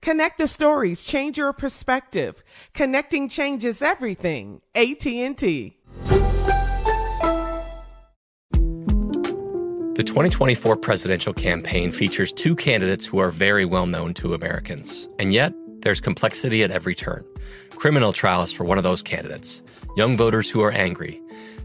Connect the stories, change your perspective. Connecting changes everything. AT&T. The 2024 presidential campaign features two candidates who are very well known to Americans. And yet, there's complexity at every turn. Criminal trials for one of those candidates, young voters who are angry.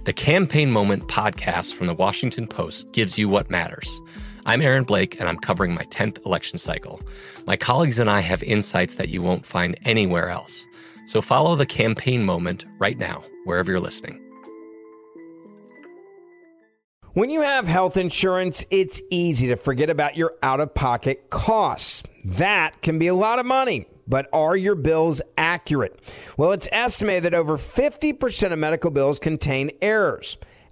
The Campaign Moment podcast from the Washington Post gives you what matters. I'm Aaron Blake, and I'm covering my 10th election cycle. My colleagues and I have insights that you won't find anywhere else. So follow the campaign moment right now, wherever you're listening. When you have health insurance, it's easy to forget about your out of pocket costs. That can be a lot of money. But are your bills accurate? Well, it's estimated that over 50% of medical bills contain errors.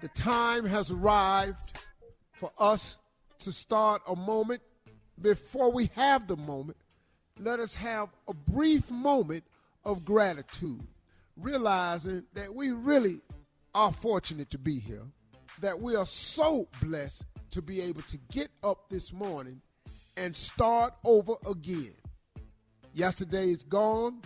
the time has arrived for us to start a moment. Before we have the moment, let us have a brief moment of gratitude, realizing that we really are fortunate to be here, that we are so blessed to be able to get up this morning and start over again. Yesterday is gone.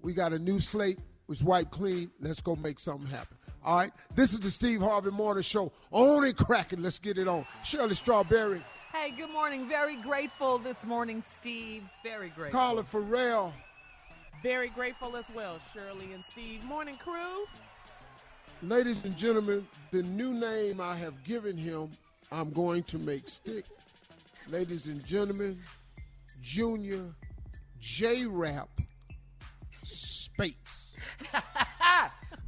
We got a new slate. It's wiped clean. Let's go make something happen. All right. This is the Steve Harvey Morning Show. Only cracking. Let's get it on. Shirley Strawberry. Hey, good morning. Very grateful this morning, Steve. Very grateful. Carla Ferrell. Very grateful as well, Shirley and Steve. Morning, crew. Ladies and gentlemen, the new name I have given him, I'm going to make stick. Ladies and gentlemen, Junior J Rap Space.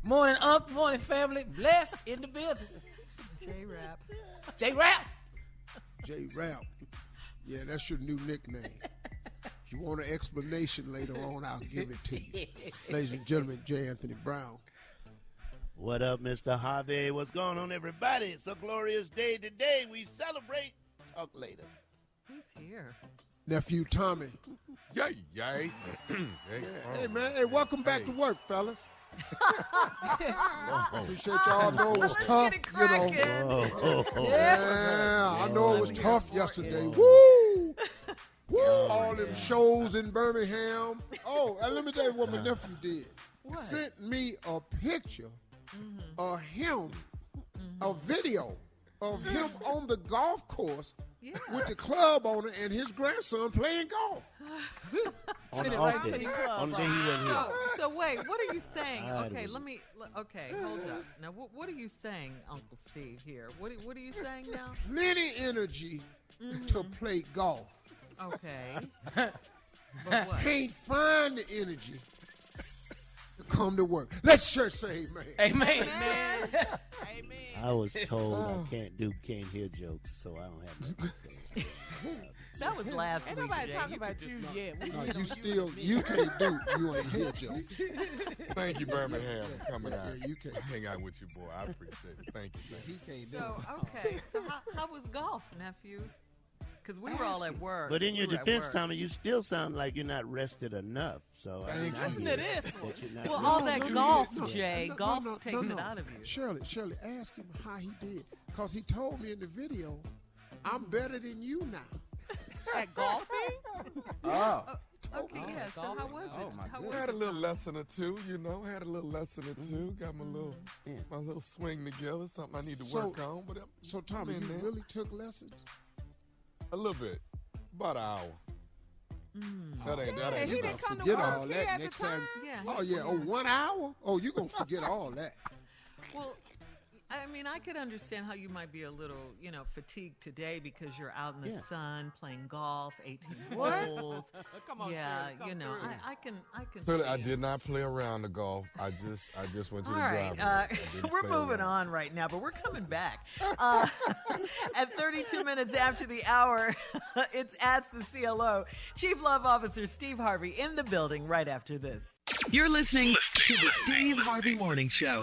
morning, Unc. Morning, family. Blessed in the building. J Rap. J Rap. J Rap. Yeah, that's your new nickname. If you want an explanation later on, I'll give it to you. Ladies and gentlemen, J. Anthony Brown. What up, Mr. Harvey? What's going on, everybody? It's a glorious day today. We celebrate. Talk later. Who's here? Nephew Tommy. Yay, yay. hey, oh, Hey, man. Hey, welcome back to work, fellas. Appreciate y'all. know it was tough, you know. Yeah, I know it was tough yesterday. Woo! Woo! Oh, All them shows in Birmingham. Oh, and let me tell you what my nephew did. What? Sent me a picture mm-hmm. of him, mm-hmm. a video of him on the golf course Yeah. with the club owner and his grandson playing golf. On Sit the it right off to day. club. On the day he wasn't here. So, so wait, what are you saying? I Okay, don't let me. l- Okay, hold up. Now, what, what are you saying, Uncle Steve? Here, what are- what are you saying now? Plenty energy to mm-hmm. play golf. Okay. but what? can't find the energy to come to work. Let's church say amen. Amen, man. I was told I oh. can't do can't hear jokes, so I don't have nothing to say. That was last Ain't week. nobody talking about you just- yet. We No, you still you can't do you ain't hear jokes. Thank you, Birmingham, for coming out. Yeah, you can. Hang out with you, boy. I appreciate it. Thank you. Thank you. He can't do So okay, so how, how was golf, nephew? Because we were all at work. But in your We were defense. Tommy, you still sound like you're not rested enough. So I, mean, Thank I you. get Listen to this that Well, rested. all that no, no, golf, no, Jay, no, no, golf no, no, takes it out of you. Shirley, Shirley, ask him how he did. Because he told me in the video, I'm better than you now. at golfing. Oh, Okay, oh, yeah. So how was it? Oh, my how I was had a little lesson or two, you know. Had a little lesson or two. Mm-hmm. Got my little, mm-hmm. my little swing together. Something I need to So- work on. But I'm, So, Tommy, I'm you there. really took lessons? A little bit, about an hour. Mm. That ain't that Yeah, ain't he enough. didn't come to Forget work all that at the next time. Yeah. Oh, yeah. Oh, one hour? Oh, you going to forget all that. Well, I mean, I could understand how you might be a little, you know, fatigued today because you're out in the Yeah. sun playing golf, 18 What? holes. Come on, yeah, Shirley, come you know. I, I can, I can. Clearly, see I it. did not play around the golf. I just, I just went to All the right, driving. uh, range. I didn't we're moving around. on right now, but we're coming back. Uh, at 32 minutes after the hour, it's Ask the CLO. Chief Love Officer Steve Harvey in the building right after this. You're listening to the Steve Harvey Morning Show.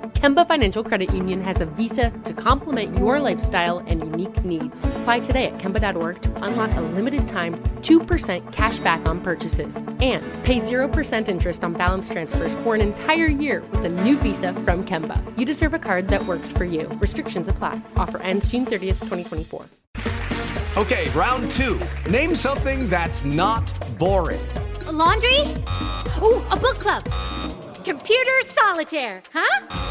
Kemba Financial Credit Union has a visa to complement your lifestyle and unique needs. Apply today at Kemba.org to unlock a limited time 2% cash back on purchases and pay 0% interest on balance transfers for an entire year with a new visa from Kemba. You deserve a card that works for you. Restrictions apply. Offer ends June 30th, 2024. Okay, round two. Name something that's not boring. A laundry? Ooh, a book club. Computer solitaire, huh?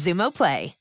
Xumo Play.